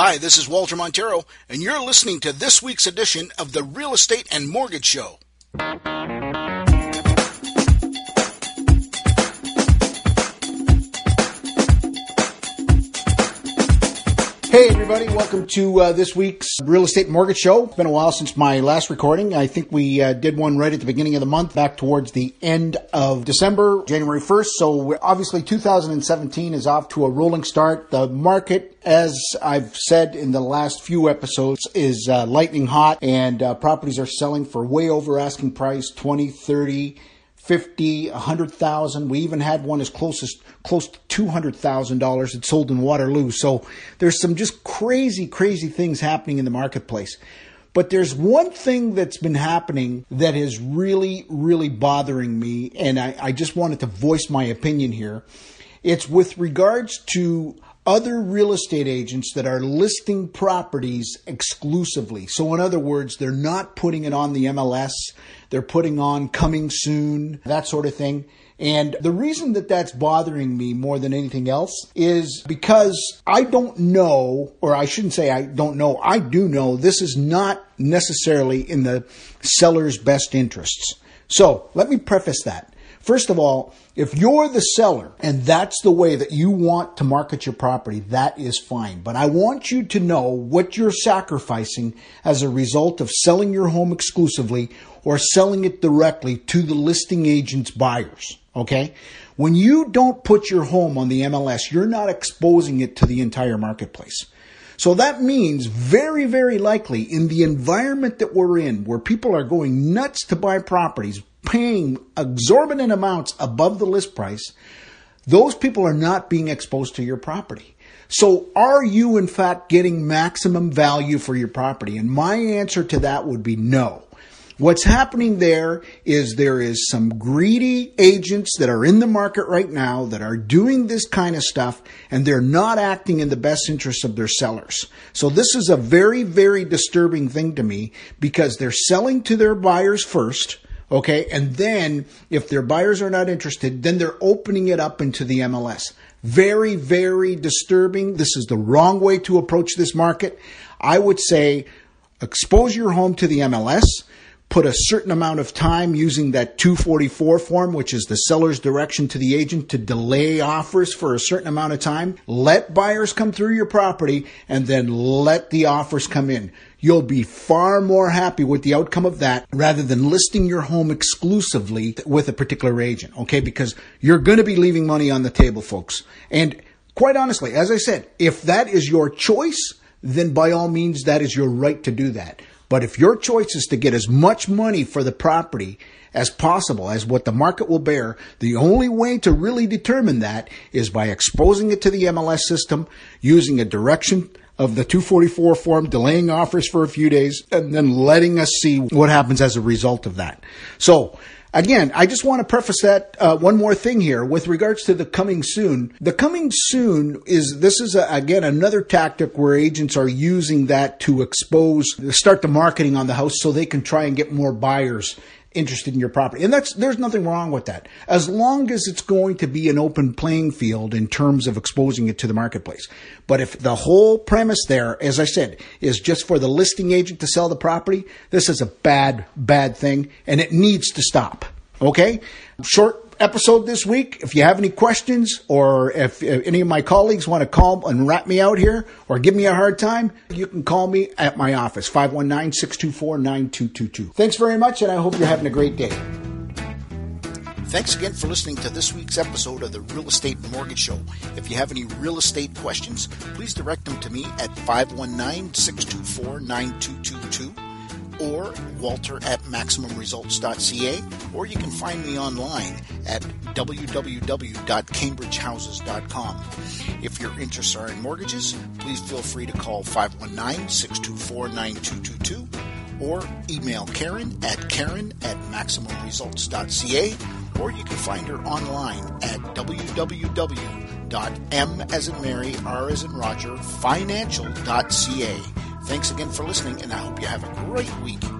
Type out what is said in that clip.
Hi, this is Walter Montero, and you're listening to this week's edition of the Real Estate and Mortgage Show. Everybody, welcome to uh, this week's Real Estate Mortgage Show. It's been a while since my last recording. I think we uh, did one right at the beginning of the month, back towards the end of December, January 1st. So obviously 2017 is off to a rolling start. The market, as I've said in the last few episodes, is uh, lightning hot and uh, properties are selling for way over asking price 20, 30, 50, 100,000. We even had one as close as close to $200,000 that sold in Waterloo. So there's some just crazy, crazy things happening in the marketplace. But there's one thing that's been happening that is really, really bothering me, and I, I just wanted to voice my opinion here. It's with regards to other real estate agents that are listing properties exclusively. So, in other words, they're not putting it on the MLS, they're putting on coming soon, that sort of thing. And the reason that that's bothering me more than anything else is because I don't know, or I shouldn't say I don't know, I do know this is not necessarily in the seller's best interests. So let me preface that. First of all, if you're the seller and that's the way that you want to market your property, that is fine. But I want you to know what you're sacrificing as a result of selling your home exclusively or selling it directly to the listing agent's buyers. Okay? When you don't put your home on the MLS, you're not exposing it to the entire marketplace. So that means very, very likely in the environment that we're in, where people are going nuts to buy properties, paying exorbitant amounts above the list price, those people are not being exposed to your property. So are you in fact getting maximum value for your property? And my answer to that would be no. What's happening there is there is some greedy agents that are in the market right now that are doing this kind of stuff and they're not acting in the best interest of their sellers. So this is a very, very disturbing thing to me because they're selling to their buyers first. Okay. And then if their buyers are not interested, then they're opening it up into the MLS. Very, very disturbing. This is the wrong way to approach this market. I would say expose your home to the MLS put a certain amount of time using that 244 form, which is the seller's direction to the agent to delay offers for a certain amount of time. Let buyers come through your property and then let the offers come in. You'll be far more happy with the outcome of that rather than listing your home exclusively with a particular agent. Okay. Because you're going to be leaving money on the table, folks. And quite honestly, as I said, if that is your choice, then by all means, that is your right to do that. But if your choice is to get as much money for the property as possible, as what the market will bear, the only way to really determine that is by exposing it to the MLS system, using a direction of the 244 form, delaying offers for a few days, and then letting us see what happens as a result of that. So, Again, I just want to preface that uh, one more thing here with regards to the coming soon. The coming soon is this is a, again another tactic where agents are using that to expose, start the marketing on the house so they can try and get more buyers interested in your property. And that's there's nothing wrong with that. As long as it's going to be an open playing field in terms of exposing it to the marketplace. But if the whole premise there, as I said, is just for the listing agent to sell the property, this is a bad bad thing and it needs to stop. Okay? Short episode this week. If you have any questions or if, if, any of my colleagues want to call and wrap me out here or give me a hard time, you can call me at my office, 519 624 9222. Thanks very much, and I hope you're having a great day. Thanks again for listening to this week's episode of the Real Estate Mortgage Show. If you have any real estate questions, please direct them to me at 519 624 9222 or walter at maximumresults.ca, or you can find me online at www.cambridgehouses.com. If your interests are in mortgages, please feel free to call 519 624 9222 or email Karen at karen at maximumresults.ca, or you can find her online at www.m as in Mary, R as in Roger, financial.ca. Thanks again for listening, and I hope you have a great week.